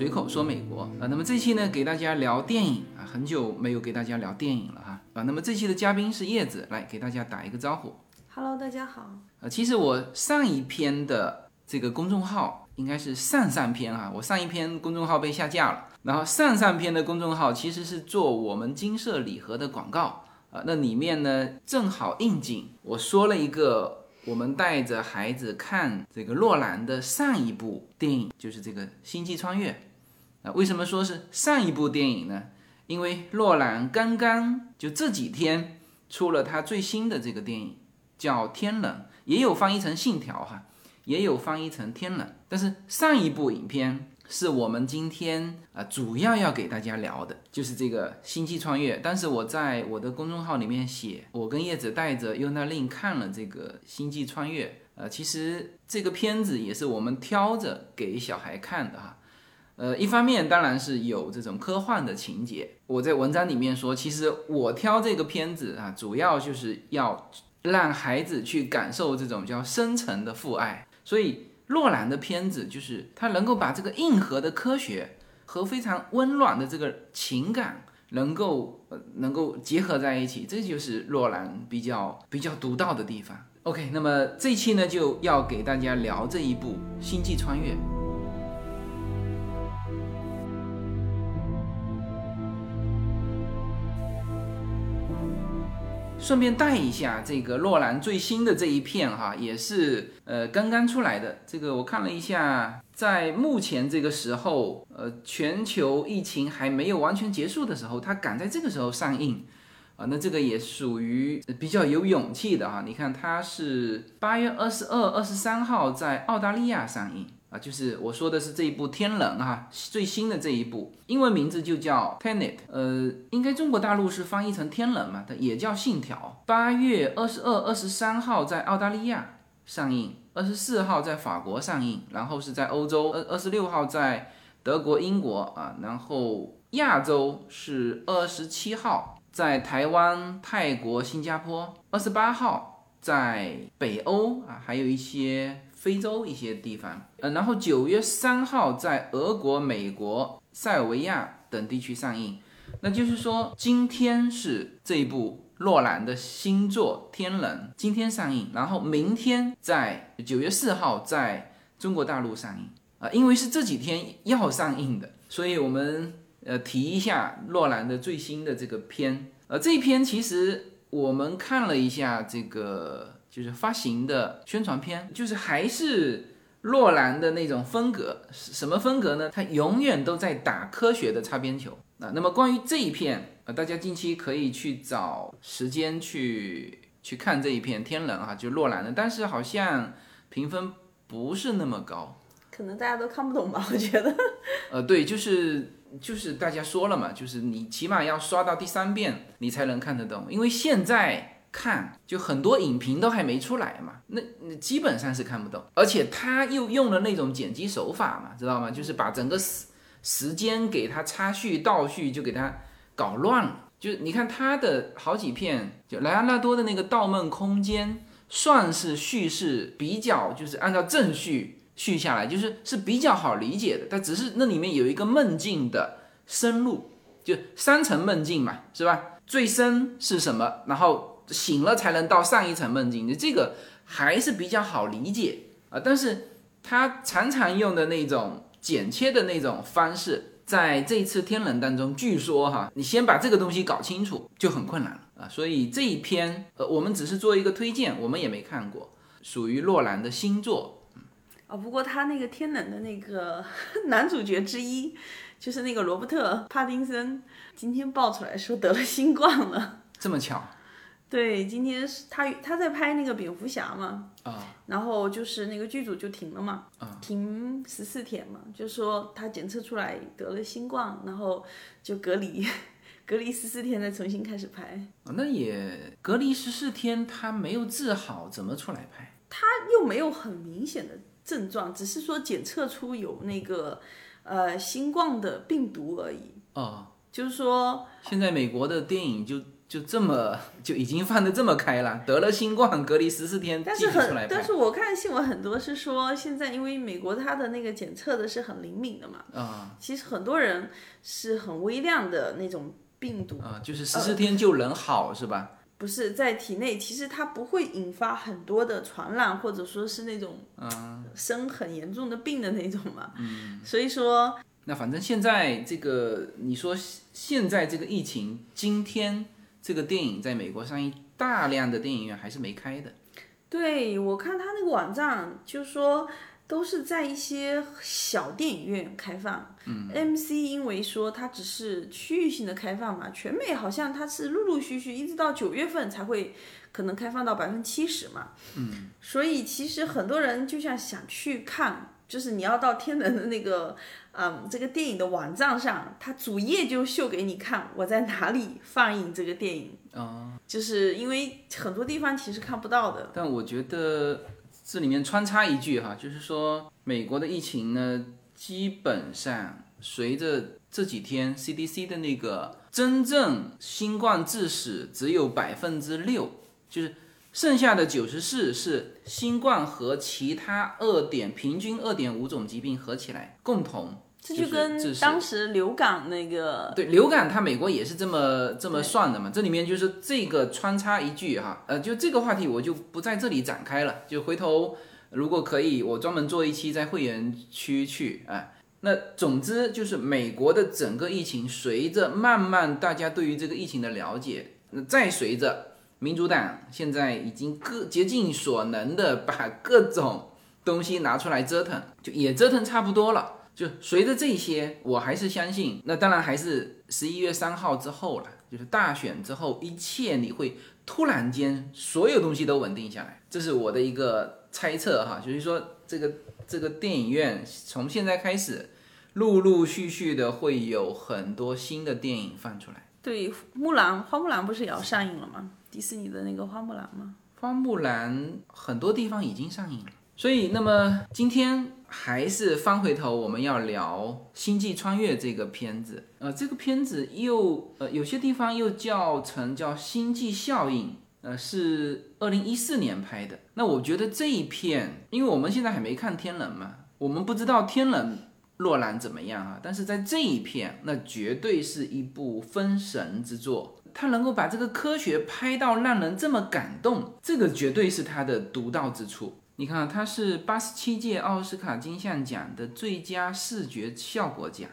随口说美国啊。那么这期呢，给大家聊电影啊，很久没有给大家聊电影了哈啊。那么这期的嘉宾是叶子，来给大家打一个招呼。Hello，大家好。呃，其实我上一篇的这个公众号应该是上上篇哈，我上一篇公众号被下架了，然后上上篇的公众号其实是做我们金色礼盒的广告啊，那里面呢正好应景，我说了一个我们带着孩子看这个洛兰的上一部电影，就是这个《星际穿越》啊，为什么说是上一部电影呢？因为洛兰刚刚就这几天出了他最新的这个电影。叫《天冷》，也有翻译成《信条》哈，也有翻译成《天冷》。但是上一部影片是我们今天啊主要要给大家聊的，就是这个《星际穿越》。但是我在我的公众号里面写，我跟叶子带着 Yuna Lin 看了这个《星际穿越》。呃，其实这个片子也是我们挑着给小孩看的哈。呃，一方面当然是有这种科幻的情节。我在文章里面说，其实我挑这个片子啊，主要就是要。让孩子去感受这种叫深层的父爱，所以洛兰的片子就是他能够把这个硬核的科学和非常温暖的这个情感能够呃能够结合在一起，这就是洛兰比较比较独到的地方。OK，那么这期呢就要给大家聊这一部《星际穿越》。顺便带一下这个洛兰最新的这一片哈，也是呃刚刚出来的。这个我看了一下，在目前这个时候，呃，全球疫情还没有完全结束的时候，它敢在这个时候上映啊，那这个也属于比较有勇气的哈。你看，它是八月二十二、二十三号在澳大利亚上映。啊，就是我说的是这一部《天冷》哈，最新的这一部，英文名字就叫 Tenet，呃，应该中国大陆是翻译成《天冷》嘛，它也叫《信条》。八月二十二、二十三号在澳大利亚上映，二十四号在法国上映，然后是在欧洲，二二十六号在德国、英国啊，然后亚洲是二十七号在台湾、泰国、新加坡，二十八号在北欧啊，还有一些。非洲一些地方，呃，然后九月三号在俄国、美国、塞尔维亚等地区上映。那就是说，今天是这一部洛兰的新作《天冷》，今天上映，然后明天在九月四号在中国大陆上映啊。因为是这几天要上映的，所以我们呃提一下洛兰的最新的这个片。呃，这一篇其实我们看了一下这个。就是发行的宣传片，就是还是洛兰的那种风格，什么风格呢？他永远都在打科学的擦边球啊。那么关于这一片呃，大家近期可以去找时间去去看这一片《天冷》哈，就洛兰的，但是好像评分不是那么高，可能大家都看不懂吧？我觉得。呃，对，就是就是大家说了嘛，就是你起码要刷到第三遍，你才能看得懂，因为现在。看，就很多影评都还没出来嘛，那那基本上是看不懂，而且他又用了那种剪辑手法嘛，知道吗？就是把整个时时间给他插叙倒叙，就给他搞乱了。就你看他的好几片，就莱昂纳多的那个《盗梦空间》，算是叙事比较，就是按照正序叙下来，就是是比较好理解的。但只是那里面有一个梦境的深入，就三层梦境嘛，是吧？最深是什么？然后。醒了才能到上一层梦境，你这个还是比较好理解啊。但是他常常用的那种剪切的那种方式，在这一次天冷当中，据说哈，你先把这个东西搞清楚就很困难了啊。所以这一篇呃，我们只是做一个推荐，我们也没看过，属于洛兰的新作。啊，不过他那个天冷的那个 男主角之一，就是那个罗伯特·帕丁森，今天爆出来说得了新冠了，这么巧。对，今天是他他在拍那个蝙蝠侠嘛，啊，然后就是那个剧组就停了嘛，啊，停十四天嘛，就说他检测出来得了新冠，然后就隔离，隔离十四天再重新开始拍。那也隔离十四天，他没有治好，怎么出来拍？他又没有很明显的症状，只是说检测出有那个呃新冠的病毒而已。哦，就是说现在美国的电影就。就这么就已经放得这么开了，得了新冠隔离十四天，但是很，但是我看新闻很多是说，现在因为美国它的那个检测的是很灵敏的嘛，啊。其实很多人是很微量的那种病毒，啊，就是十四天就能好、是吧？不是在体内，其实它不会引发很多的传染，或者说是那种生很严重的病的那种嘛。嗯，所以说那反正现在这个，你说现在这个疫情，今天这个电影在美国上映，大量的电影院还是没开的。对我看他那个网站就说都是在一些小电影院开放。嗯，MC 因为说它只是区域性的开放嘛，全美好像它是陆陆续续一直到九月份才会可能开放到百分之七十嘛。嗯，所以其实很多人就像想去看，就是你要到天能的那个。嗯，这个电影的网站上，它主页就秀给你看我在哪里放映这个电影。哦，就是因为很多地方其实看不到的。但我觉得这里面穿插一句哈，就是说美国的疫情呢，基本上随着这几天 CDC 的那个真正新冠致死只有百分之六，就是剩下的九十四是新冠和其他二点平均二点五种疾病合起来共同。这就跟当时流感那个对流感，它美国也是这么这么算的嘛。这里面就是这个穿插一句哈，呃，就这个话题我就不在这里展开了。就回头如果可以，我专门做一期在会员区去啊。那总之就是美国的整个疫情，随着慢慢大家对于这个疫情的了解，那再随着民主党现在已经各竭尽所能的把各种东西拿出来折腾，就也折腾差不多了。就随着这些，我还是相信，那当然还是十一月三号之后了，就是大选之后，一切你会突然间所有东西都稳定下来，这是我的一个猜测哈。就是说，这个这个电影院从现在开始，陆陆续续的会有很多新的电影放出来。对，木兰花木兰不是也要上映了吗？迪士尼的那个花木兰吗？花木兰很多地方已经上映了，所以那么今天。还是翻回头，我们要聊《星际穿越》这个片子。呃，这个片子又呃有些地方又叫成叫《星际效应》，呃，是二零一四年拍的。那我觉得这一片，因为我们现在还没看《天能》嘛，我们不知道《天能》洛兰怎么样啊。但是在这一片，那绝对是一部封神之作。他能够把这个科学拍到让人这么感动，这个绝对是他的独到之处。你看，它是八十七届奥斯卡金像奖的最佳视觉效果奖，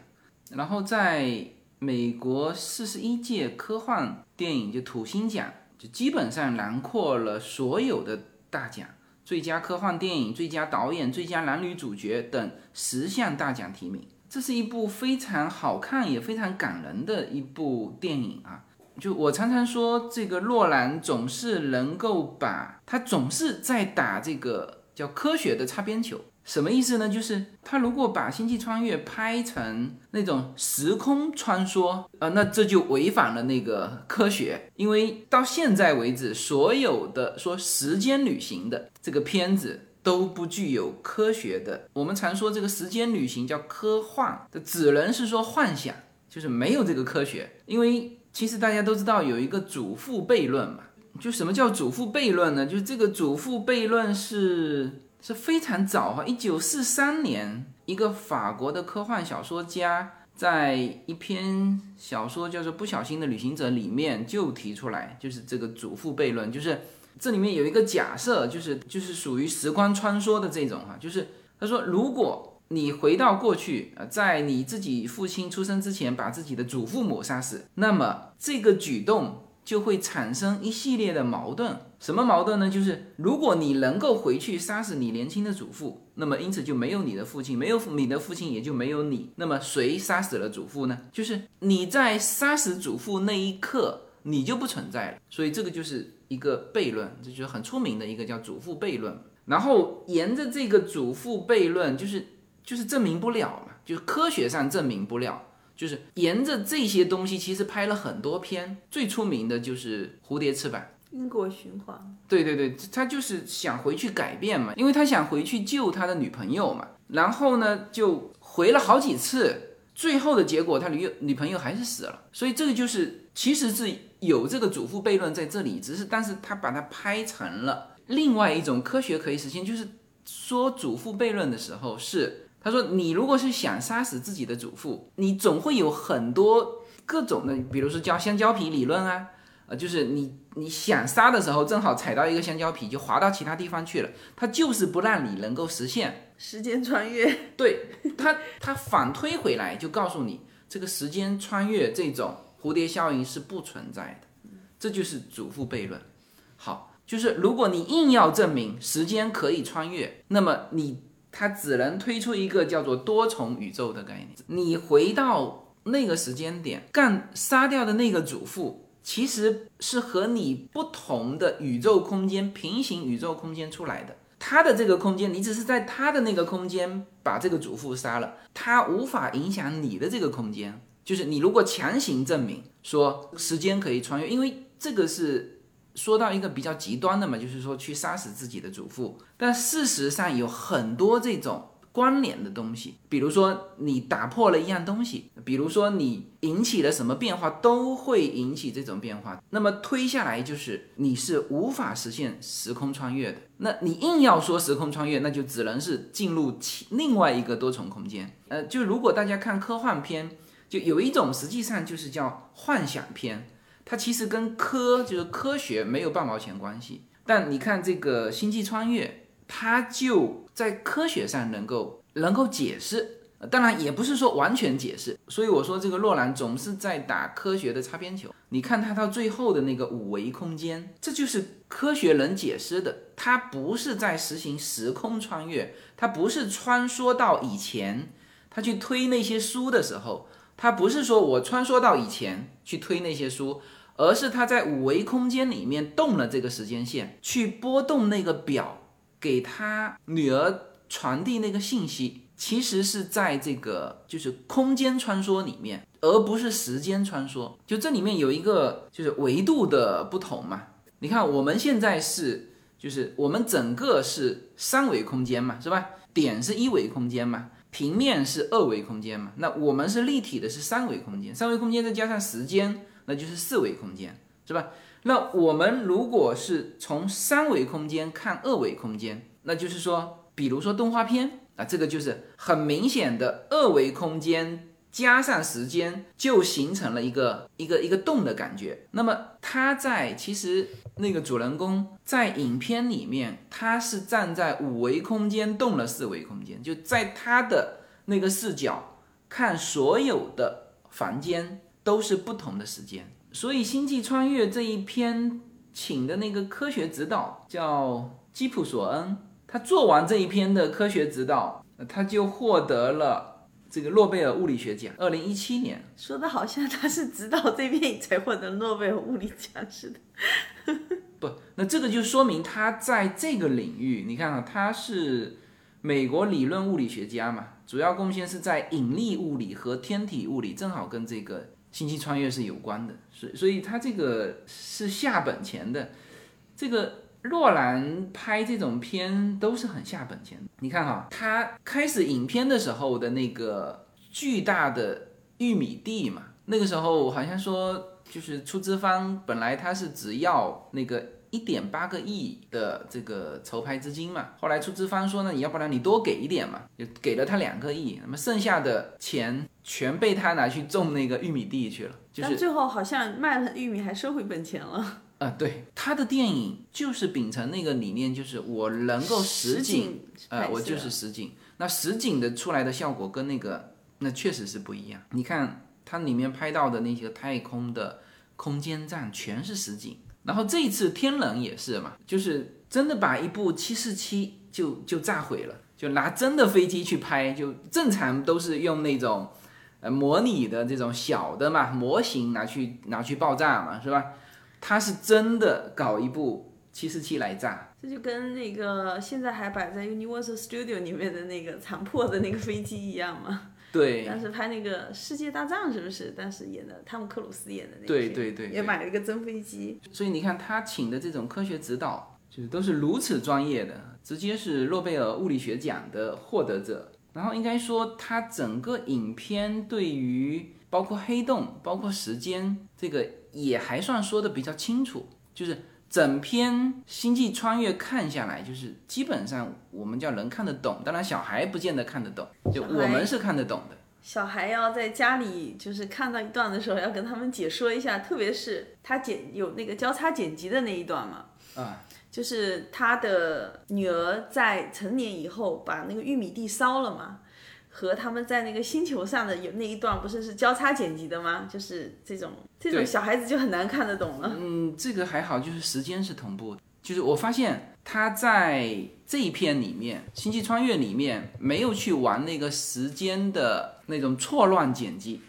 然后在美国四十一届科幻电影就土星奖，就基本上囊括了所有的大奖，最佳科幻电影、最佳导演、最佳男女主角等十项大奖提名。这是一部非常好看也非常感人的一部电影啊！就我常常说，这个洛兰总是能够把他总是在打这个。叫科学的擦边球，什么意思呢？就是他如果把《星际穿越》拍成那种时空穿梭，呃，那这就违反了那个科学。因为到现在为止，所有的说时间旅行的这个片子都不具有科学的。我们常说这个时间旅行叫科幻，这只能是说幻想，就是没有这个科学。因为其实大家都知道有一个祖父悖论嘛。就什么叫祖父悖论呢？就是这个祖父悖论是是非常早哈，一九四三年，一个法国的科幻小说家在一篇小说叫做《不小心的旅行者》里面就提出来，就是这个祖父悖论，就是这里面有一个假设，就是就是属于时光穿梭的这种哈，就是他说，如果你回到过去，呃，在你自己父亲出生之前把自己的祖父母杀死，那么这个举动。就会产生一系列的矛盾，什么矛盾呢？就是如果你能够回去杀死你年轻的祖父，那么因此就没有你的父亲，没有你的父亲也就没有你。那么谁杀死了祖父呢？就是你在杀死祖父那一刻，你就不存在了。所以这个就是一个悖论，这就是很出名的一个叫祖父悖论。然后沿着这个祖父悖论，就是就是证明不了嘛，就是科学上证明不了。就是沿着这些东西，其实拍了很多片，最出名的就是《蝴蝶翅膀》。因果循环。对对对，他就是想回去改变嘛，因为他想回去救他的女朋友嘛。然后呢，就回了好几次，最后的结果他女女朋友还是死了。所以这个就是其实是有这个祖父悖论在这里，只是但是他把它拍成了另外一种科学可以实现，就是说祖父悖论的时候是他说你如果是想杀死自己的祖父，你总会有很多各种的，比如说叫香蕉皮理论啊，呃，就是你你想杀的时候正好踩到一个香蕉皮就滑到其他地方去了，他就是不让你能够实现时间穿越，对他，他反推回来就告诉你这个时间穿越这种。蝴蝶效应是不存在的，这就是祖父悖论。好，就是如果你硬要证明时间可以穿越，那么你它只能推出一个叫做多重宇宙的概念。你回到那个时间点，干杀掉的那个祖父，其实是和你不同的宇宙空间、平行宇宙空间出来的。他的这个空间，你只是在他的那个空间把这个祖父杀了，他无法影响你的这个空间。就是你如果强行证明说时间可以穿越，因为这个是说到一个比较极端的嘛，就是说去杀死自己的祖父。但事实上有很多这种关联的东西，比如说你打破了一样东西，比如说你引起了什么变化，都会引起这种变化。那么推下来就是你是无法实现时空穿越的。那你硬要说时空穿越，那就只能是进入其另外一个多重空间。呃，就如果大家看科幻片。就有一种实际上就是叫幻想片，它其实跟科就是科学没有半毛钱关系。但你看这个星际穿越，它就在科学上能够能够解释，当然也不是说完全解释。所以我说这个诺兰总是在打科学的擦边球。你看他到最后的那个五维空间，这就是科学能解释的。它不是在实行时空穿越，它不是穿梭到以前，他去推那些书的时候。他不是说我穿梭到以前去推那些书，而是他在五维空间里面动了这个时间线，去拨动那个表，给他女儿传递那个信息，其实是在这个就是空间穿梭里面，而不是时间穿梭。就这里面有一个就是维度的不同嘛。你看我们现在是就是我们整个是三维空间嘛，是吧？点是一维空间嘛。平面是二维空间嘛？那我们是立体的，是三维空间。三维空间再加上时间，那就是四维空间，是吧？那我们如果是从三维空间看二维空间，那就是说，比如说动画片啊，这个就是很明显的二维空间。加上时间，就形成了一个一个一个动的感觉。那么他在其实那个主人公在影片里面，他是站在五维空间动了四维空间，就在他的那个视角看所有的房间都是不同的时间。所以《星际穿越》这一篇请的那个科学指导叫基普索恩，他做完这一篇的科学指导，他就获得了。这个诺贝尔物理学奖，二零一七年，说的好像他是指导这篇才获得诺贝尔物理奖似的。不，那这个就说明他在这个领域，你看啊，他是美国理论物理学家嘛，主要贡献是在引力物理和天体物理，正好跟这个星际穿越是有关的，所所以他这个是下本钱的，这个。洛兰拍这种片都是很下本钱。你看哈，他开始影片的时候的那个巨大的玉米地嘛，那个时候好像说就是出资方本来他是只要那个一点八个亿的这个筹拍资金嘛，后来出资方说呢，你要不然你多给一点嘛，就给了他两个亿，那么剩下的钱全被他拿去种那个玉米地去了。但最后好像卖了玉米还收回本钱了。啊，对，他的电影就是秉承那个理念，就是我能够实景，呃，我就是实景。那实景的出来的效果跟那个那确实是不一样。你看它里面拍到的那些太空的空间站全是实景，然后这一次天冷也是嘛，就是真的把一部七四七就就炸毁了，就拿真的飞机去拍，就正常都是用那种呃模拟的这种小的嘛模型拿去拿去爆炸嘛，是吧？他是真的搞一部七四七来炸，这就跟那个现在还摆在 Universal Studio 里面的那个残破的那个飞机一样嘛。对。当时拍那个世界大战是不是？当时演的汤姆克鲁斯演的那个。对对对。也买了一个真飞机。所以你看他请的这种科学指导，就是都是如此专业的，直接是诺贝尔物理学奖的获得者。然后应该说他整个影片对于包括黑洞、包括时间这个也还算说的比较清楚，就是整篇星际穿越看下来，就是基本上我们叫能看得懂，当然小孩不见得看得懂，就我们是看得懂的。小孩要在家里就是看到一段的时候，要跟他们解说一下，特别是他剪有那个交叉剪辑的那一段嘛，啊，就是他的女儿在成年以后把那个玉米地烧了嘛，和他们在那个星球上的有那一段不是是交叉剪辑的吗？就是这种这种小孩子就很难看得懂了。嗯，这个还好，就是时间是同步的。就是我发现他在这一篇里面，《星际穿越》里面没有去玩那个时间的那种错乱剪辑，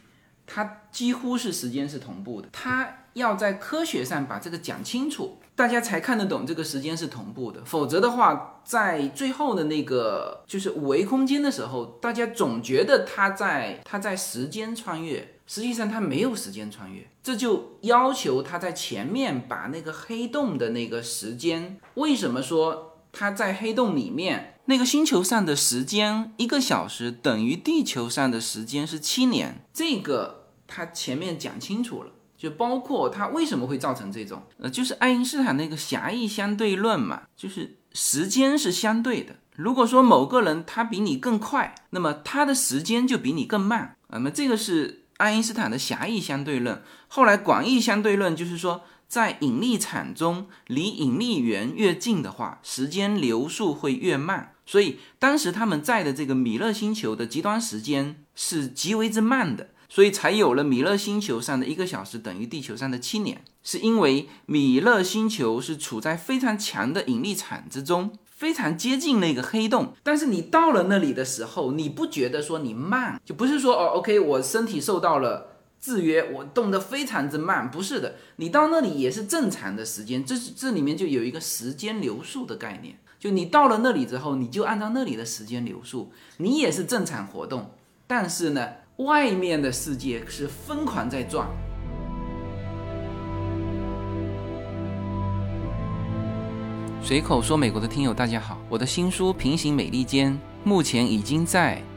它几乎是时间是同步的。他要在科学上把这个讲清楚，大家才看得懂这个时间是同步的。否则的话，在最后的那个就是五维空间的时候，大家总觉得他在他在时间穿越。实际上他没有时间穿越，这就要求他在前面把那个黑洞的那个时间，为什么说他在黑洞里面那个星球上的时间一个小时等于地球上的时间是七年？这个他前面讲清楚了，就包括他为什么会造成这种，呃，就是爱因斯坦那个狭义相对论嘛，就是时间是相对的。如果说某个人他比你更快，那么他的时间就比你更慢。那么这个是。爱因斯坦的狭义相对论，后来广义相对论就是说，在引力场中离引力源越近的话，时间流速会越慢。所以当时他们在的这个米勒星球的极端时间是极为之慢的，所以才有了米勒星球上的一个小时等于地球上的七年，是因为米勒星球是处在非常强的引力场之中。非常接近那个黑洞，但是你到了那里的时候，你不觉得说你慢，就不是说哦，OK，我身体受到了制约，我动得非常之慢，不是的，你到那里也是正常的时间，这这里面就有一个时间流速的概念，就你到了那里之后，你就按照那里的时间流速，你也是正常活动，但是呢，外面的世界是疯狂在转。随口说美国的听友大家好，我的新书《平行美利坚》目前已经在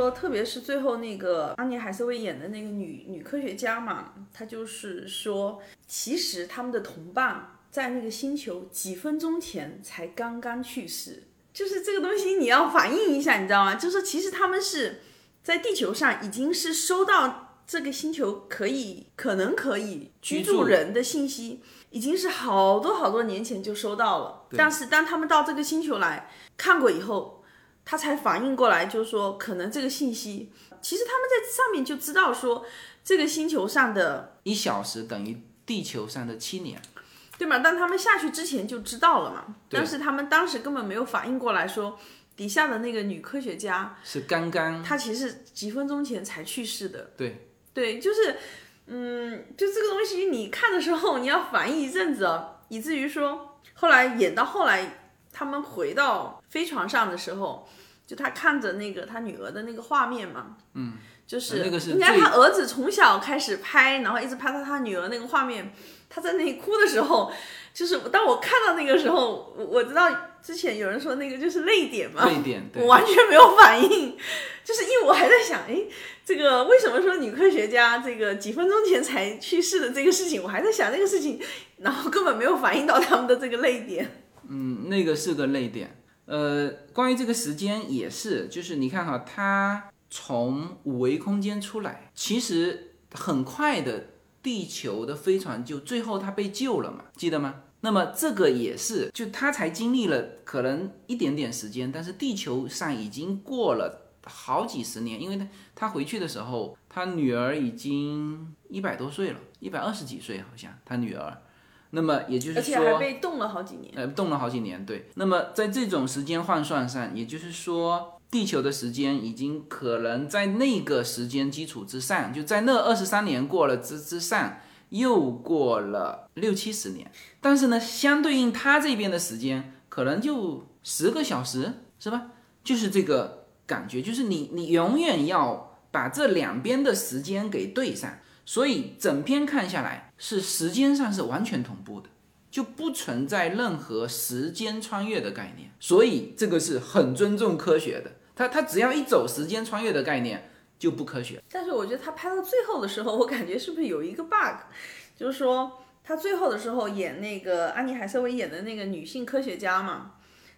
说，特别是最后那个安妮海瑟薇演的那个女女科学家嘛，她就是说，其实他们的同伴在那个星球几分钟前才刚刚去世。就是这个东西你要反映一下，你知道吗？就是其实他们是在地球上已经是收到这个星球可以可能可以居住人的信息，已经是好多好多年前就收到了。但是当他们到这个星球来看过以后，他才反应过来，就是说可能这个信息，其实他们在上面就知道说这个星球上的一小时等于地球上的七年。对嘛？但他们下去之前就知道了嘛，但是他们当时根本没有反应过来，说底下的那个女科学家是刚刚，她其实几分钟前才去世的。对，对，就是，嗯，就这个东西，你看的时候你要反应一阵子哦，以至于说后来演到后来，他们回到飞船上的时候，就他看着那个他女儿的那个画面嘛，嗯，就是应该他儿子从小开始拍，然后一直拍到他女儿那个画面。他在那里哭的时候，就是当我看到那个时候，我我知道之前有人说那个就是泪点嘛，泪点，我完全没有反应，就是因为我还在想，哎，这个为什么说女科学家这个几分钟前才去世的这个事情，我还在想这个事情，然后根本没有反应到他们的这个泪点。嗯，那个是个泪点。呃，关于这个时间也是，就是你看哈，他从五维空间出来，其实很快的。地球的飞船就最后他被救了嘛，记得吗？那么这个也是，就他才经历了可能一点点时间，但是地球上已经过了好几十年，因为他他回去的时候，他女儿已经一百多岁了，一百二十几岁好像他女儿，那么也就是而且还说，被冻了好几年。呃，动了好几年，对。那么在这种时间换算上，也就是说，地球的时间已经可能在那个时间基础之上，就在那二十三年过了之之上，又过了六七十年。但是呢，相对应它这边的时间，可能就十个小时，是吧？就是这个感觉，就是你你永远要把这两边的时间给对上，所以整篇看下来是时间上是完全同步的。就不存在任何时间穿越的概念，所以这个是很尊重科学的。他他只要一走时间穿越的概念，就不科学。但是我觉得他拍到最后的时候，我感觉是不是有一个 bug，就是说他最后的时候演那个安妮海瑟薇演的那个女性科学家嘛，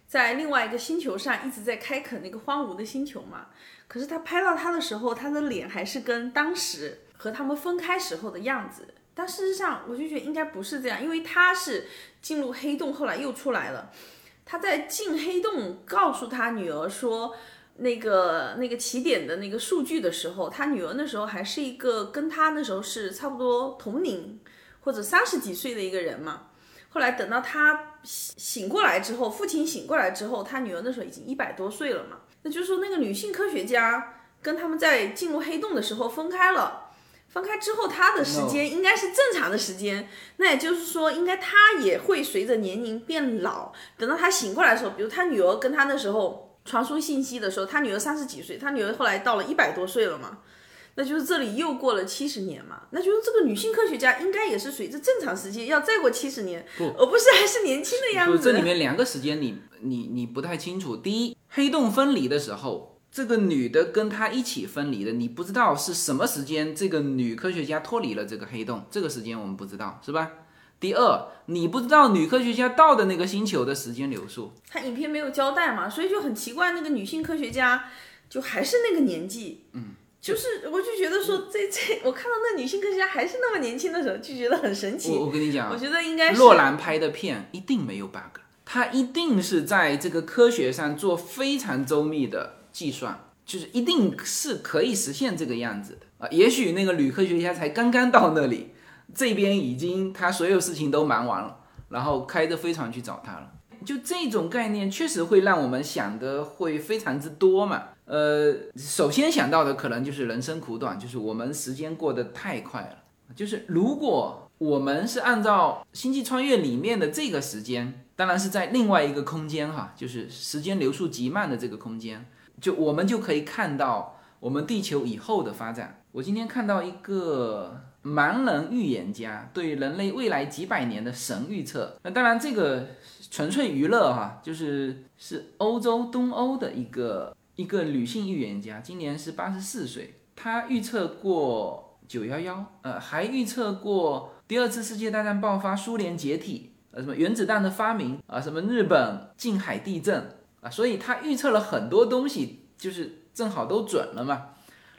在另外一个星球上一直在开垦那个荒芜的星球嘛，可是他拍到他的时候，他的脸还是跟当时和他们分开时候的样子。但事实上，我就觉得应该不是这样，因为他是进入黑洞，后来又出来了。他在进黑洞告诉他女儿说，那个那个起点的那个数据的时候，他女儿那时候还是一个跟他那时候是差不多同龄或者三十几岁的一个人嘛。后来等到他醒醒过来之后，父亲醒过来之后，他女儿那时候已经一百多岁了嘛。那就是说，那个女性科学家跟他们在进入黑洞的时候分开了。分开之后，他的时间应该是正常的时间，那也就是说，应该他也会随着年龄变老。等到他醒过来的时候，比如他女儿跟他那时候传输信息的时候，他女儿三十几岁，他女儿后来到了一百多岁了嘛，那就是这里又过了七十年嘛，那就是这个女性科学家应该也是随着正常时间要再过七十年，而不是还是年轻的样，子。这里面两个时间你你你不太清楚。第一，黑洞分离的时候。这个女的跟他一起分离的，你不知道是什么时间，这个女科学家脱离了这个黑洞，这个时间我们不知道，是吧？第二，你不知道女科学家到的那个星球的时间流速，他影片没有交代嘛，所以就很奇怪，那个女性科学家就还是那个年纪，嗯，就是我就觉得说这这，我看到那女性科学家还是那么年轻的时候，就觉得很神奇。我我跟你讲，我觉得应该是洛兰拍的片一定没有 bug，他一定是在这个科学上做非常周密的。计算就是一定是可以实现这个样子的啊！也许那个女科学家才刚刚到那里，这边已经他所有事情都忙完了，然后开着飞船去找他了。就这种概念确实会让我们想的会非常之多嘛。呃，首先想到的可能就是人生苦短，就是我们时间过得太快了。就是如果我们是按照《星际穿越》里面的这个时间，当然是在另外一个空间哈，就是时间流速极慢的这个空间。就我们就可以看到我们地球以后的发展。我今天看到一个盲人预言家对人类未来几百年的神预测。那当然这个纯粹娱乐哈，就是是欧洲东欧的一个一个女性预言家，今年是八十四岁。她预测过九幺幺，呃，还预测过第二次世界大战爆发、苏联解体，呃，什么原子弹的发明啊，什么日本近海地震。啊，所以他预测了很多东西，就是正好都准了嘛。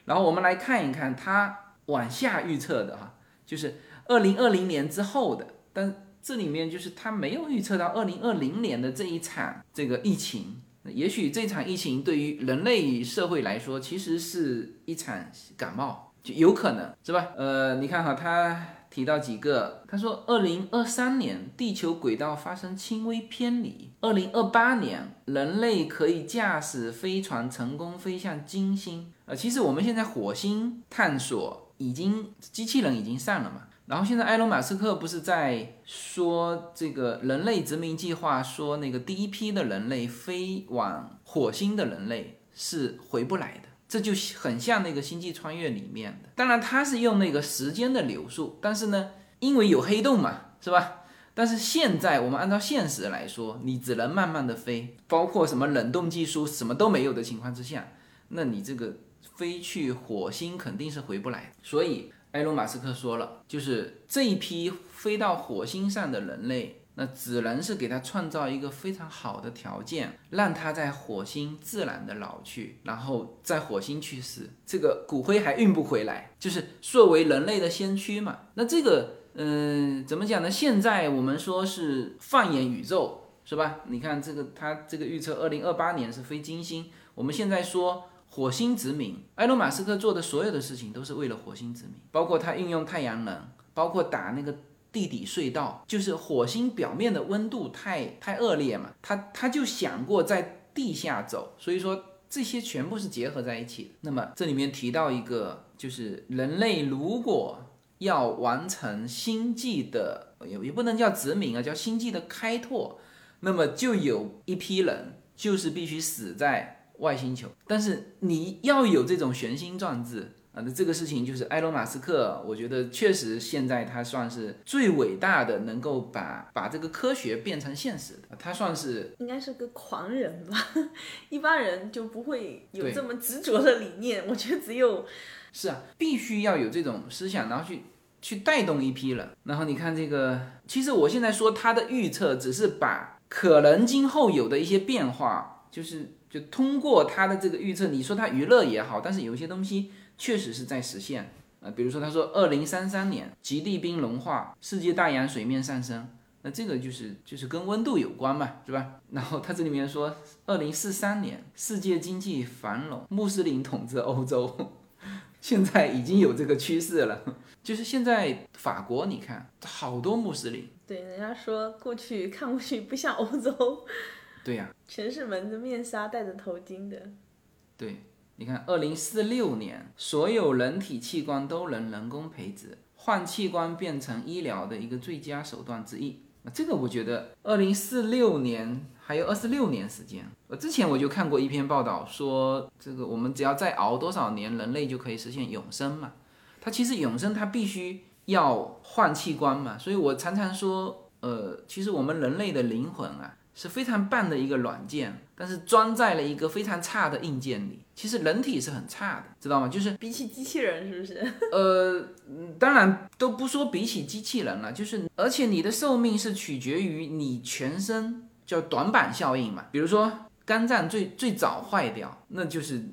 然后我们来看一看他往下预测的哈，就是二零二零年之后的，但这里面就是他没有预测到二零二零年的这一场这个疫情。也许这场疫情对于人类社会来说，其实是一场感冒，就有可能是吧？呃，你看哈，他。提到几个，他说，二零二三年地球轨道发生轻微偏离，二零二八年人类可以驾驶飞船成功飞向金星。呃，其实我们现在火星探索已经机器人已经上了嘛，然后现在埃隆马斯克不是在说这个人类殖民计划，说那个第一批的人类飞往火星的人类是回不来的。这就很像那个星际穿越里面的，当然它是用那个时间的流速，但是呢，因为有黑洞嘛，是吧？但是现在我们按照现实来说，你只能慢慢的飞，包括什么冷冻技术什么都没有的情况之下，那你这个飞去火星肯定是回不来。所以埃隆马斯克说了，就是这一批飞到火星上的人类。那只能是给他创造一个非常好的条件，让他在火星自然的老去，然后在火星去世，这个骨灰还运不回来，就是作为人类的先驱嘛。那这个，嗯，怎么讲呢？现在我们说是放眼宇宙，是吧？你看这个，他这个预测，二零二八年是非金星。我们现在说火星殖民，埃隆·马斯克做的所有的事情都是为了火星殖民，包括他运用太阳能，包括打那个。地底隧道，就是火星表面的温度太太恶劣嘛，他他就想过在地下走，所以说这些全部是结合在一起的。那么这里面提到一个，就是人类如果要完成星际的，也也不能叫殖民啊，叫星际的开拓，那么就有一批人就是必须死在外星球，但是你要有这种玄心壮志。啊，那这个事情就是埃隆·马斯克，我觉得确实现在他算是最伟大的，能够把把这个科学变成现实的，他算是应该是个狂人吧，一般人就不会有这么执着的理念。我觉得只有是啊，必须要有这种思想，然后去去带动一批人。然后你看这个，其实我现在说他的预测，只是把可能今后有的一些变化，就是就通过他的这个预测，你说他娱乐也好，但是有一些东西。确实是在实现呃，比如说他说二零三三年极地冰融化，世界大洋水面上升，那这个就是就是跟温度有关嘛，是吧？然后他这里面说二零四三年世界经济繁荣，穆斯林统治欧洲，现在已经有这个趋势了，就是现在法国你看好多穆斯林，对，人家说过去看过去不像欧洲，对呀，全是蒙着面纱戴着头巾的，对。你看，二零四六年，所有人体器官都能人工培植，换器官变成医疗的一个最佳手段之一。那这个我觉得，二零四六年还有二十六年时间。我之前我就看过一篇报道，说这个我们只要再熬多少年，人类就可以实现永生嘛。它其实永生它必须要换器官嘛，所以我常常说，呃，其实我们人类的灵魂啊。是非常棒的一个软件，但是装在了一个非常差的硬件里。其实人体是很差的，知道吗？就是比起机器人，是不是？呃，当然都不说比起机器人了，就是而且你的寿命是取决于你全身叫短板效应嘛。比如说肝脏最最早坏掉，那就是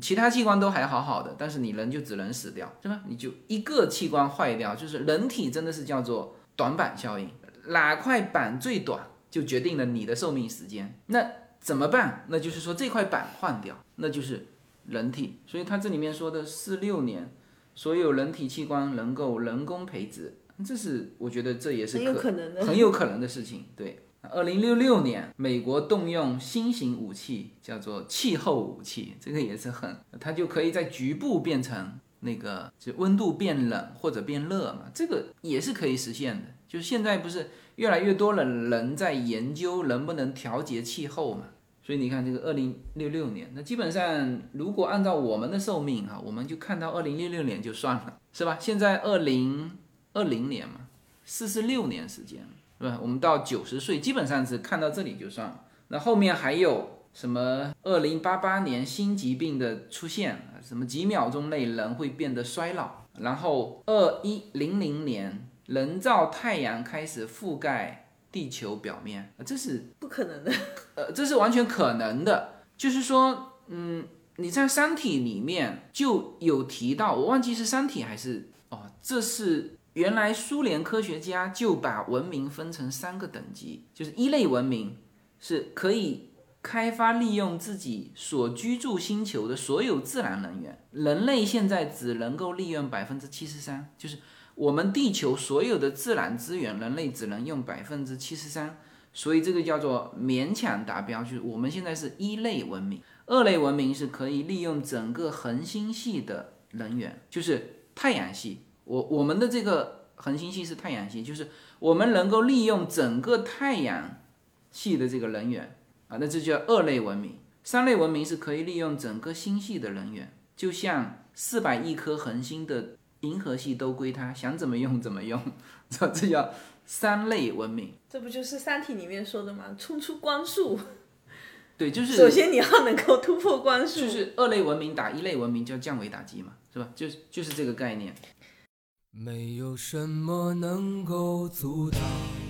其他器官都还好好的，但是你人就只能死掉，是吧？你就一个器官坏掉，就是人体真的是叫做短板效应，哪块板最短？就决定了你的寿命时间，那怎么办？那就是说这块板换掉，那就是人体。所以它这里面说的四六年，所有人体器官能够人工培植，这是我觉得这也是很有可能的，很有可能的事情。对，二零六六年，美国动用新型武器，叫做气候武器，这个也是很，它就可以在局部变成那个就温度变冷或者变热嘛，这个也是可以实现的。就现在不是。越来越多的人在研究能不能调节气候嘛，所以你看这个二零六六年，那基本上如果按照我们的寿命哈，我们就看到二零六六年就算了，是吧？现在二零二零年嘛，四十六年时间，是吧？我们到九十岁基本上是看到这里就算了，那后面还有什么二零八八年新疾病的出现，什么几秒钟内人会变得衰老，然后二一零零年。人造太阳开始覆盖地球表面，这是不可能的。呃，这是完全可能的。就是说，嗯，你在《三体》里面就有提到，我忘记是《三体》还是哦，这是原来苏联科学家就把文明分成三个等级，就是一类文明是可以开发利用自己所居住星球的所有自然能源，人类现在只能够利用百分之七十三，就是。我们地球所有的自然资源，人类只能用百分之七十三，所以这个叫做勉强达标。就是我们现在是一类文明，二类文明是可以利用整个恒星系的能源，就是太阳系。我我们的这个恒星系是太阳系，就是我们能够利用整个太阳系的这个能源啊，那这叫二类文明。三类文明是可以利用整个星系的能源，就像四百亿颗恒星的。银河系都归他，想怎么用怎么用，这这叫三类文明。这不就是《三体》里面说的吗？冲出光速。对，就是首先你要能够突破光速。就是二类文明打一类文明，叫降维打击嘛，是吧？就是就是这个概念。没有什么能够阻挡，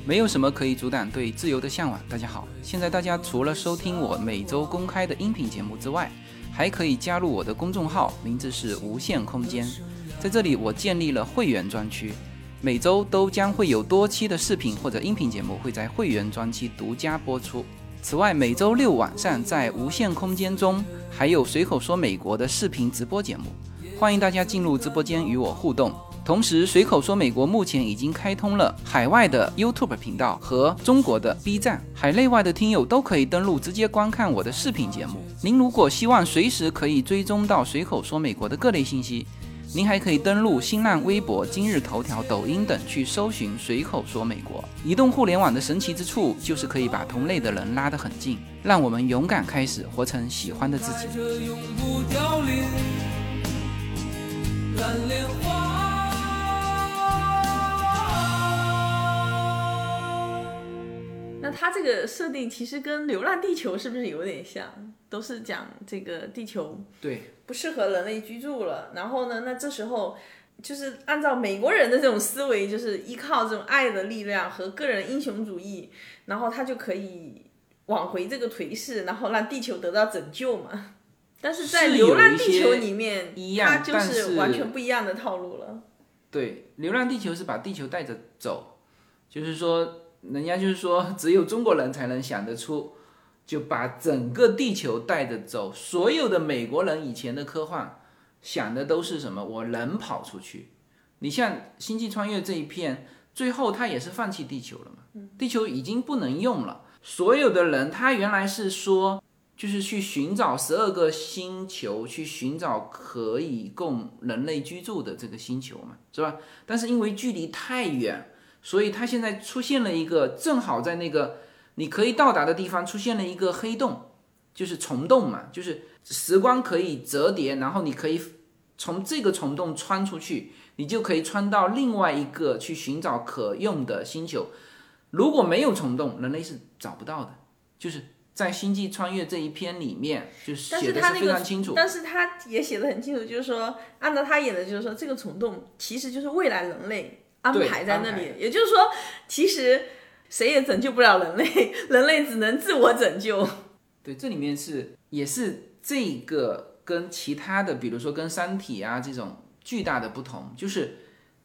没有什么可以阻挡对自由的向往。大家好，现在大家除了收听我每周公开的音频节目之外，还可以加入我的公众号，名字是无限空间。在这里，我建立了会员专区，每周都将会有多期的视频或者音频节目会在会员专区独家播出。此外，每周六晚上在无限空间中还有随口说美国的视频直播节目，欢迎大家进入直播间与我互动。同时，随口说美国目前已经开通了海外的 YouTube 频道和中国的 B 站，海内外的听友都可以登录直接观看我的视频节目。您如果希望随时可以追踪到随口说美国的各类信息，您还可以登录新浪微博、今日头条、抖音等去搜寻“随口说美国”。移动互联网的神奇之处就是可以把同类的人拉得很近，让我们勇敢开始，活成喜欢的自己。着永不凋零蓝莲花那它这个设定其实跟《流浪地球》是不是有点像？都是讲这个地球对不适合人类居住了，然后呢，那这时候就是按照美国人的这种思维，就是依靠这种爱的力量和个人英雄主义，然后他就可以挽回这个颓势，然后让地球得到拯救嘛。但是在《流浪地球》里面，一样它就是完全不一样的套路了。对，《流浪地球》是把地球带着走，就是说，人家就是说，只有中国人才能想得出，就把整个地球带着走。所有的美国人以前的科幻想的都是什么？我能跑出去。你像《星际穿越》这一片，最后他也是放弃地球了嘛？地球已经不能用了。所有的人，他原来是说，就是去寻找十二个星球，去寻找可以供人类居住的这个星球嘛，是吧？但是因为距离太远，所以它现在出现了一个正好在那个你可以到达的地方出现了一个黑洞，就是虫洞嘛，就是时光可以折叠，然后你可以从这个虫洞穿出去，你就可以穿到另外一个去寻找可用的星球。如果没有虫洞，人类是找不到的。就是在《星际穿越》这一篇里面，就是但写的非常清楚。但是他也写的很清楚，就是说，按照他演的，就是说，这个虫洞其实就是未来人类安排在那里，也就是说，其实谁也拯救不了人类，人类只能自我拯救。对，这里面是也是这个跟其他的，比如说跟《三体》啊这种巨大的不同，就是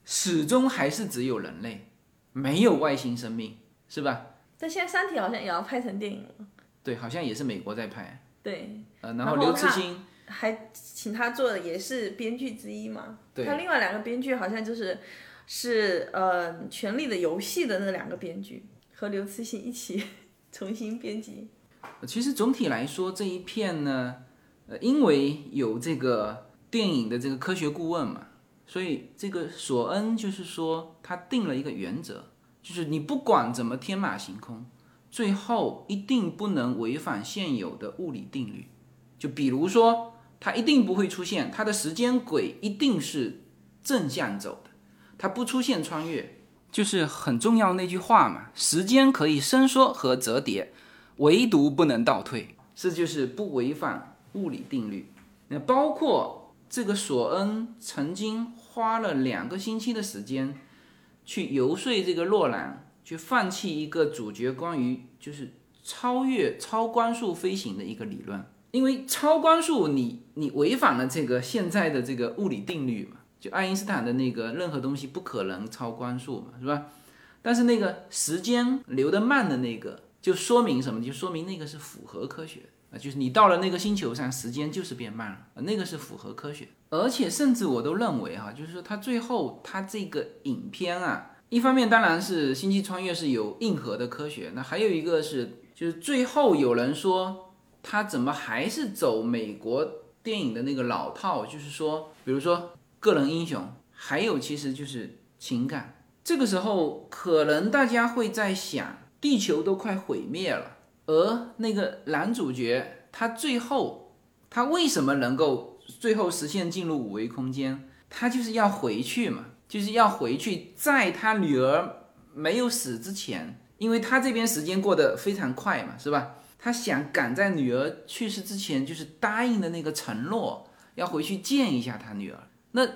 始终还是只有人类，没有外星生命，是吧？但现在《三体》好像也要拍成电影了，对，好像也是美国在拍，对，呃，然后刘慈欣，还请他做的也是编剧之一嘛。对他另外两个编剧好像就是是呃《权力的游戏》的那两个编剧和刘慈欣一起 重新编辑。其实总体来说这一片呢，呃，因为有这个电影的这个科学顾问嘛，所以这个索恩就是说他定了一个原则，就是你不管怎么天马行空，最后一定不能违反现有的物理定律。就比如说，它一定不会出现，它的时间轨一定是正向走，它不出现穿越，就是很重要的那句话嘛，时间可以伸缩和折叠。唯独不能倒退，这就是不违反物理定律。那包括这个索恩曾经花了两个星期的时间去游说这个洛兰，去放弃一个主角关于就是超越超光速飞行的一个理论，因为超光速你你违反了这个现在的这个物理定律嘛，就爱因斯坦的那个任何东西不可能超光速嘛，是吧？但是那个时间流得慢的那个。就说明什么？就说明那个是符合科学啊，就是你到了那个星球上，时间就是变慢了，那个是符合科学。而且甚至我都认为哈，就是说他最后他这个影片啊，一方面当然是星际穿越是有硬核的科学，那还有一个是就是最后有人说他怎么还是走美国电影的那个老套，就是说比如说个人英雄，还有其实就是情感。这个时候可能大家会在想。地球都快毁灭了，而那个男主角他最后他为什么能够最后实现进入五维空间？他就是要回去嘛，就是要回去，在他女儿没有死之前，因为他这边时间过得非常快嘛，是吧？他想赶在女儿去世之前，就是答应的那个承诺，要回去见一下他女儿。那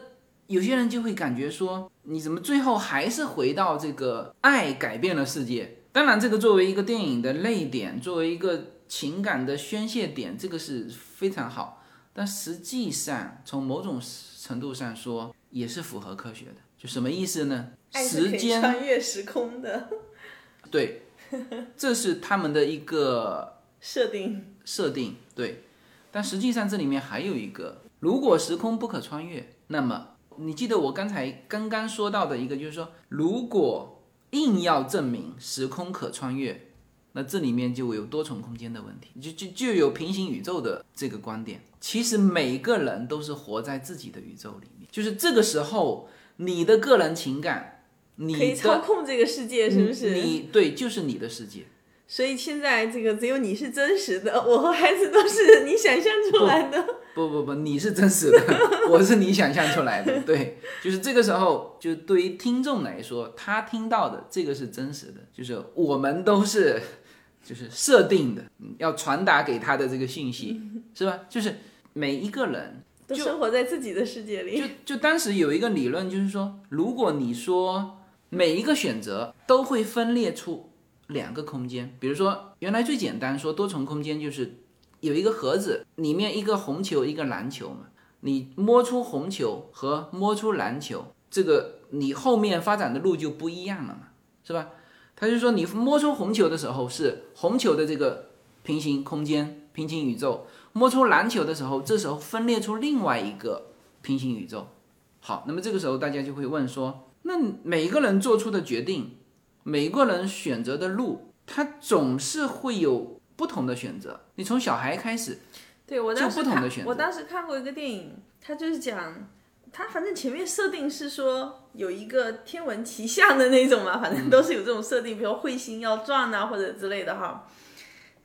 有些人就会感觉说，你怎么最后还是回到这个爱改变了世界？当然，这个作为一个电影的泪点，作为一个情感的宣泄点，这个是非常好。但实际上，从某种程度上说，也是符合科学的。就什么意思呢？时间穿越时空的，对，这是他们的一个设定。设定对。但实际上，这里面还有一个，如果时空不可穿越，那么你记得我刚才刚刚说到的一个，就是说，如果硬要证明时空可穿越，那这里面就有多重空间的问题，就就就有平行宇宙的这个观点。其实每个人都是活在自己的宇宙里面，就是这个时候你的个人情感，你可以操控这个世界，是不是？你对，就是你的世界。所以现在这个只有你是真实的，我和孩子都是你想象出来的。不不不，你是真实的，我是你想象出来的。对，就是这个时候，就对于听众来说，他听到的这个是真实的，就是我们都是就是设定的，嗯要传达给他的这个信息，是吧？就是每一个人，都生活在自己的世界里。就就当时有一个理论，就是说，如果你说每一个选择都会分裂出两个空间，比如说原来最简单说多重空间就是有一个盒子，里面一个红球一个蓝球嘛，你摸出红球和摸出蓝球，这个你后面发展的路就不一样了嘛，是吧？他就说你摸出红球的时候是红球的这个平行空间、平行宇宙，摸出篮球的时候，这时候分裂出另外一个平行宇宙。好，那么这个时候大家就会问说，那每一个人做出的决定，每个人选择的路，他总是会有不同的选择。你从小孩开始，对我当时不同的选，择我当时看过一个电影，他就是讲，他反正前面设定是说有一个天文奇象的那种嘛，反正都是有这种设定，比如彗星要撞啊或者之类的哈。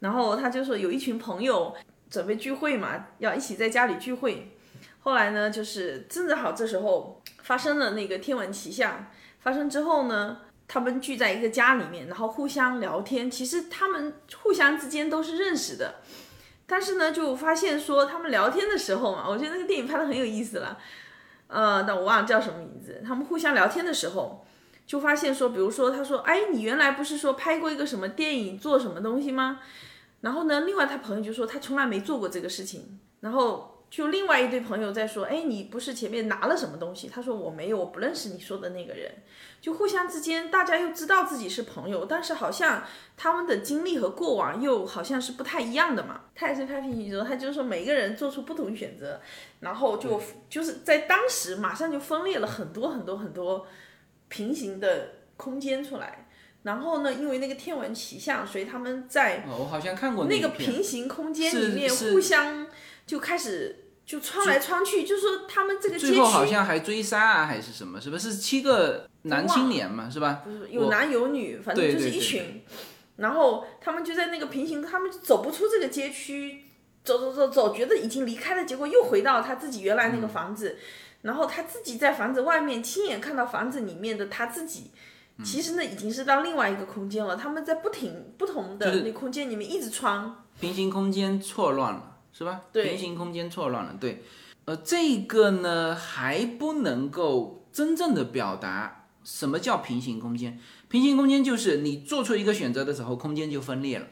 然后他就说有一群朋友准备聚会嘛，要一起在家里聚会。后来呢，就是正正好这时候发生了那个天文奇象，发生之后呢，他们聚在一个家里面，然后互相聊天。其实他们互相之间都是认识的，但是呢，就发现说他们聊天的时候嘛，我觉得那个电影拍的很有意思了。呃，但我忘了叫什么名字。他们互相聊天的时候，就发现说，比如说他说，哎，你原来不是说拍过一个什么电影，做什么东西吗？然后呢，另外他朋友就说他从来没做过这个事情。然后就另外一对朋友在说，哎，你不是前面拿了什么东西？他说我没有，我不认识你说的那个人。就互相之间，大家又知道自己是朋友，但是好像他们的经历和过往又好像是不太一样的嘛。他也是拍平行宇宙，他就是说每个人做出不同选择，然后就就是在当时马上就分裂了很多很多很多平行的空间出来。然后呢，因为那个天文奇象，所以他们在哦，我好像看过那个平行空间里面互相就开始就穿来穿去，就说他们这个街最后好像还追杀啊，还是什么？是不是是七个男青年嘛？是吧？不是有男有女，反正就是对对对一群。然后他们就在那个平行，他们就走不出这个街区，走走走走，觉得已经离开了，结果又回到他自己原来那嗯个房子，然后他自己在房子外面亲眼看到房子里面的他自己。嗯其实呢，已经是到另外一个空间了。他们在不停不同的那空间里面一直穿，平行空间错乱了，是吧？对平行空间错乱了，对。呃，这个呢还不能够真正的表达什么叫平行空间。平行空间就是你做出一个选择的时候，空间就分裂了。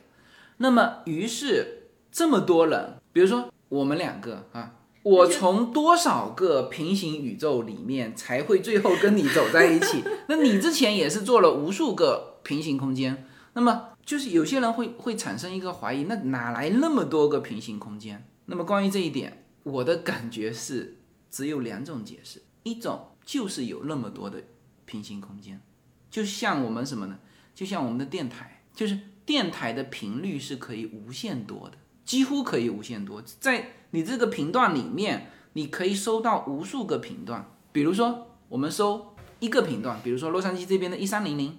那么，于是这么多人，比如说我们两个啊，我从多少个平行宇宙里面才会最后跟你走在一起？那你之前也是做了无数个平行空间，那么就是有些人会会产生一个怀疑，那哪来那么多个平行空间？那么关于这一点，我的感觉是只有两种解释，一种就是有那么多的平行空间，就像我们什么呢？就像我们的电台，就是电台的频率是可以无限多的，几乎可以无限多，在你这个频段里面，你可以收到无数个频段。比如说，我们收一个频段，比如说洛杉矶这边的一三零零，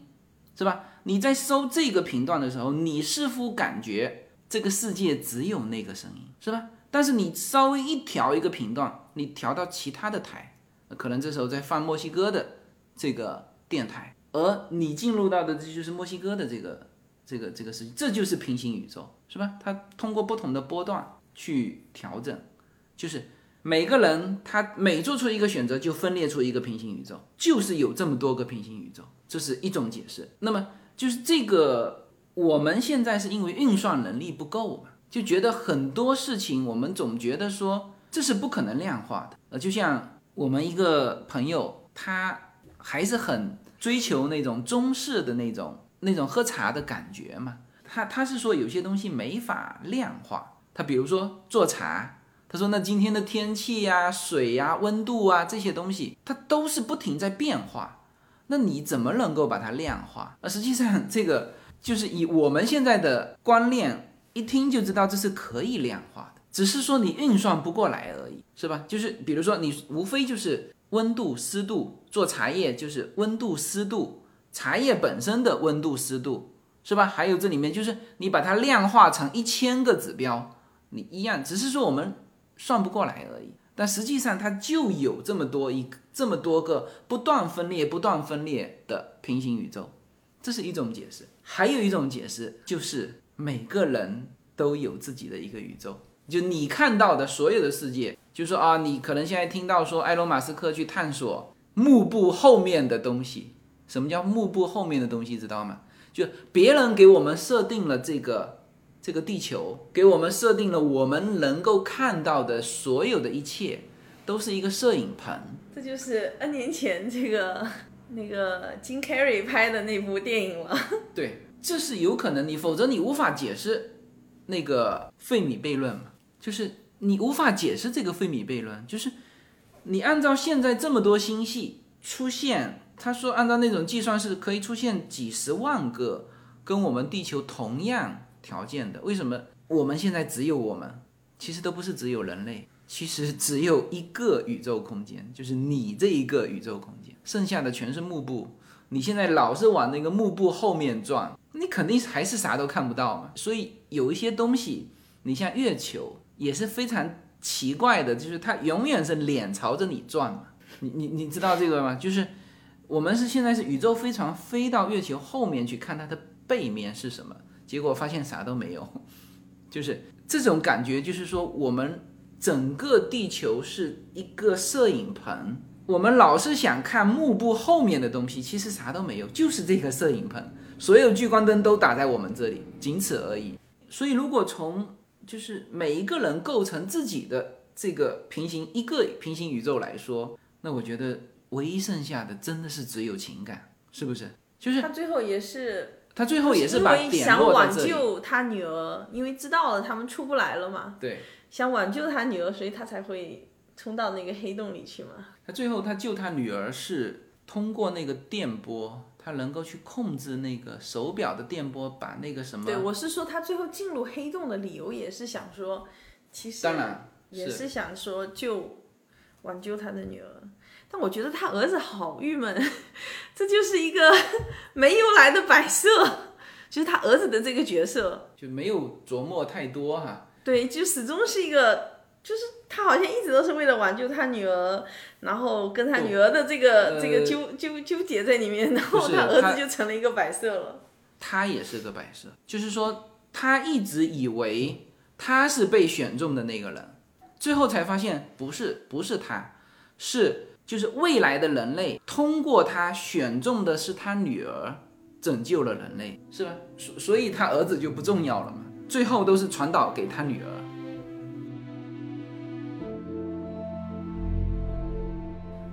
是吧？你在收这个频段的时候，你似乎感觉这个世界只有那个声音，是吧？但是你稍微一调一个频段，你调到其他的台，可能这时候在放墨西哥的这个电台，而你进入到的这就是墨西哥的这个这个这个事情，这就是平行宇宙，是吧？它通过不同的波段去调整，就是每个人他每做出一个选择，就分裂出一个平行宇宙，就是有这么多个平行宇宙，这是一种解释。那么就是这个，我们现在是因为运算能力不够嘛，就觉得很多事情我们总觉得说这是不可能量化的。呃，就像我们一个朋友，他还是很追求那种中式的那种那种喝茶的感觉嘛。他他是说有些东西没法量化，他比如说做茶。他说那今天的天气呀、水呀、温度啊这些东西，它都是不停在变化。那你怎么能够把它量化？而实际上，这个就是以我们现在的观念一听就知道这是可以量化的，只是说你运算不过来而已，是吧？就是比如说你无非就是温度、湿度，做茶叶就是温度、湿度，茶叶本身的温度、湿度，是吧？还有这里面就是你把它量化成一千个指标，你一样，只是说我们算不过来而已。但实际上它就有这么多一这么多个不断分裂、不断分裂的平行宇宙，这是一种解释。还有一种解释就是每个人都有自己的一个宇宙，就你看到的所有的世界，就说啊，你可能现在听到说埃隆·马斯克去探索幕布后面的东西。什么叫幕布后面的东西？知道吗？就别人给我们设定了这个。这个地球给我们设定了我们能够看到的所有的一切，都是一个摄影棚。这就是 N 年前这个 那个金凯瑞拍的那部电影了。对，这是有可能，你否则你无法解释那个费米悖论嘛？就是你无法解释这个费米悖论，就是你按照现在这么多星系出现，他说按照那种计算是可以出现几十万个跟我们地球同样。条件的，为什么我们现在只有我们？其实都不是只有人类，其实只有一个宇宙空间，就是你这一个宇宙空间，剩下的全是幕布。你现在老是往那个幕布后面转，你肯定还是啥都看不到嘛。所以有一些东西，你像月球也是非常奇怪的，就是它永远是脸朝着你转嘛。你你你知道这个吗？就是我们是现在是宇宙飞船飞到月球后面去看它的背面是什么。结果发现啥都没有，就是这种感觉，就是说我们整个地球是一个摄影棚，我们老是想看幕布后面的东西，其实啥都没有，就是这个摄影棚，所有聚光灯都打在我们这里，仅此而已。所以如果从就是每一个人构成自己的这个平行一个平行宇宙来说，那我觉得唯一剩下的真的是只有情感，是不是？就是他最后也是。他最后也是把点想挽救他女儿，因为知道了他们出不来了嘛。对，想挽救他女儿，所以他才会冲到那个黑洞里去嘛。他最后他救他女儿是通过那个电波，他能够去控制那个手表的电波，把那个什么？对，我是说他最后进入黑洞的理由也是想说，其实当然也是想说救挽救他的女儿。但我觉得他儿子好郁闷，这就是一个没有来的摆设，就是他儿子的这个角色就没有琢磨太多哈。对，就始终是一个，就是他好像一直都是为了挽救他女儿，然后跟他女儿的这个这个纠纠纠结在里面，然后他儿子就成了一个摆设了。他也是个摆设，就是说他一直以为他是被选中的那个人，最后才发现不是，不是他，是。就是未来的人类通过他选中的是他女儿，拯救了人类，是吧？所所以他儿子就不重要了嘛，最后都是传导给他女儿。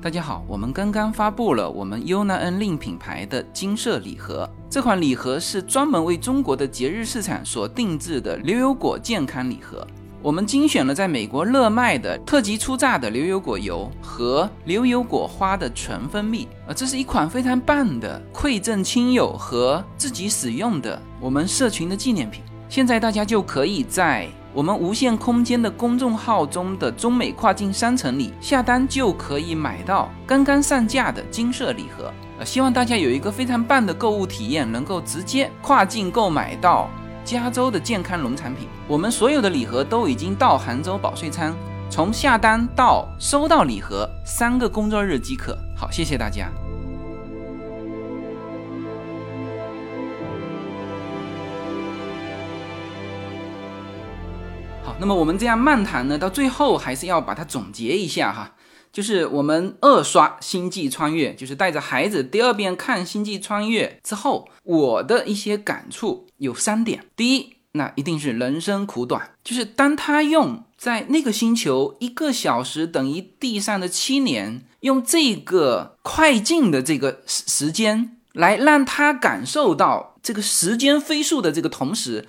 大家好，我们刚刚发布了我们 U N N 令品牌的金色礼盒，这款礼盒是专门为中国的节日市场所定制的牛油果健康礼盒。我们精选了在美国热卖的特级初榨的牛油果油和牛油果花的纯蜂蜜，呃，这是一款非常棒的馈赠亲友和自己使用的我们社群的纪念品。现在大家就可以在我们无限空间的公众号中的中美跨境商城里下单，就可以买到刚刚上架的金色礼盒。呃，希望大家有一个非常棒的购物体验，能够直接跨境购买到。加州的健康农产品，我们所有的礼盒都已经到杭州保税仓，从下单到收到礼盒三个工作日即可。好，谢谢大家。好，那么我们这样漫谈呢，到最后还是要把它总结一下哈。就是我们二刷《星际穿越》，就是带着孩子第二遍看《星际穿越》之后，我的一些感触有三点。第一，那一定是人生苦短，就是当他用在那个星球一个小时等于地上的七年，用这个快进的这个时时间来让他感受到这个时间飞速的这个同时，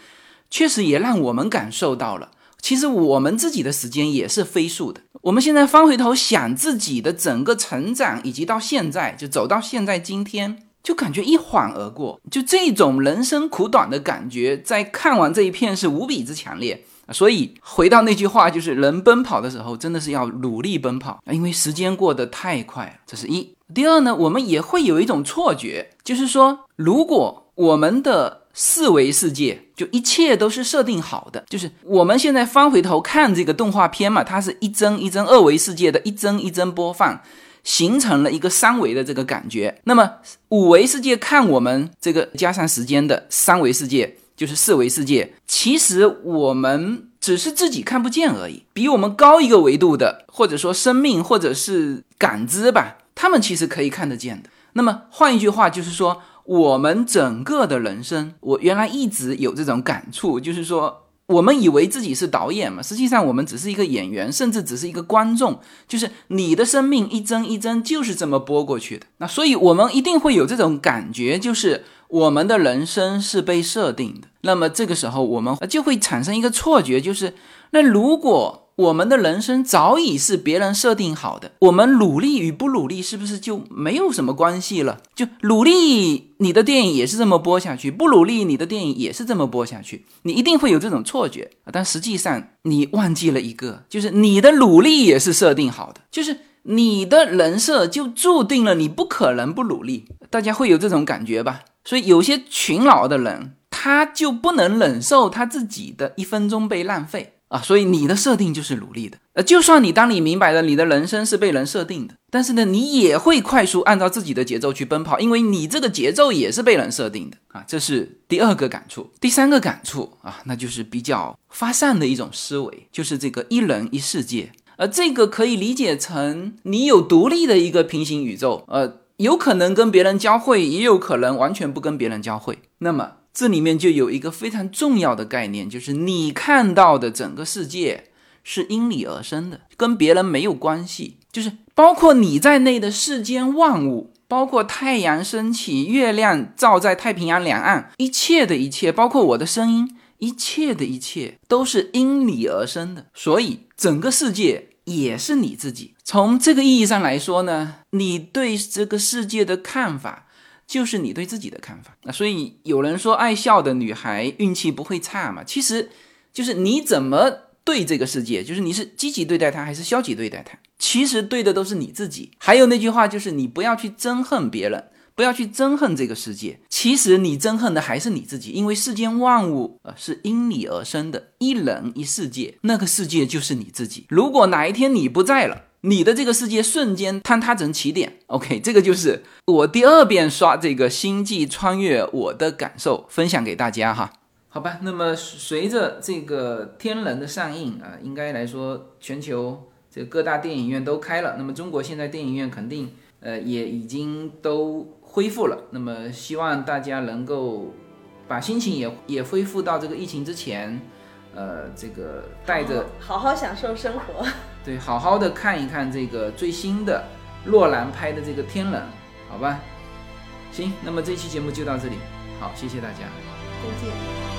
确实也让我们感受到了。其实我们自己的时间也是飞速的。我们现在翻回头想自己的整个成长，以及到现在就走到现在今天，就感觉一晃而过。就这种人生苦短的感觉，在看完这一片是无比之强烈。所以回到那句话，就是人奔跑的时候，真的是要努力奔跑因为时间过得太快了。这是一。第二呢，我们也会有一种错觉，就是说，如果我们的四维世界就一切都是设定好的，就是我们现在翻回头看这个动画片嘛，它是一帧一帧二维世界的一帧一帧播放，形成了一个三维的这个感觉。那么五维世界看我们这个加上时间的三维世界。就是四维世界，其实我们只是自己看不见而已。比我们高一个维度的，或者说生命，或者是感知吧，他们其实可以看得见的。那么换一句话，就是说我们整个的人生，我原来一直有这种感触，就是说我们以为自己是导演嘛，实际上我们只是一个演员，甚至只是一个观众。就是你的生命一帧一帧就是这么播过去的。那所以我们一定会有这种感觉，就是。我们的人生是被设定的，那么这个时候我们就会产生一个错觉，就是那如果我们的人生早已是别人设定好的，我们努力与不努力是不是就没有什么关系了？就努力，你的电影也是这么播下去；不努力，你的电影也是这么播下去。你一定会有这种错觉，但实际上你忘记了一个，就是你的努力也是设定好的，就是你的人设就注定了你不可能不努力。大家会有这种感觉吧？所以有些勤劳的人，他就不能忍受他自己的一分钟被浪费啊！所以你的设定就是努力的。呃，就算你当你明白了你的人生是被人设定的，但是呢，你也会快速按照自己的节奏去奔跑，因为你这个节奏也是被人设定的啊！这是第二个感触。第三个感触啊，那就是比较发散的一种思维，就是这个一人一世界。呃，这个可以理解成你有独立的一个平行宇宙，呃。有可能跟别人交汇，也有可能完全不跟别人交汇。那么这里面就有一个非常重要的概念，就是你看到的整个世界是因你而生的，跟别人没有关系。就是包括你在内的世间万物，包括太阳升起、月亮照在太平洋两岸，一切的一切，包括我的声音，一切的一切都是因你而生的。所以整个世界。也是你自己。从这个意义上来说呢，你对这个世界的看法，就是你对自己的看法。那所以有人说，爱笑的女孩运气不会差嘛？其实，就是你怎么对这个世界，就是你是积极对待它，还是消极对待它？其实对的都是你自己。还有那句话，就是你不要去憎恨别人。不要去憎恨这个世界，其实你憎恨的还是你自己，因为世间万物呃是因你而生的，一人一世界，那个世界就是你自己。如果哪一天你不在了，你的这个世界瞬间坍塌成起点。OK，这个就是我第二遍刷这个星际穿越我的感受，分享给大家哈。好吧，那么随着这个天人的上映啊，应该来说全球这各大电影院都开了，那么中国现在电影院肯定呃也已经都。恢复了，那么希望大家能够把心情也也恢复到这个疫情之前，呃，这个带着好好享受生活，对，好好的看一看这个最新的洛兰拍的这个《天冷》，好吧？行，那么这期节目就到这里，好，谢谢大家，再见。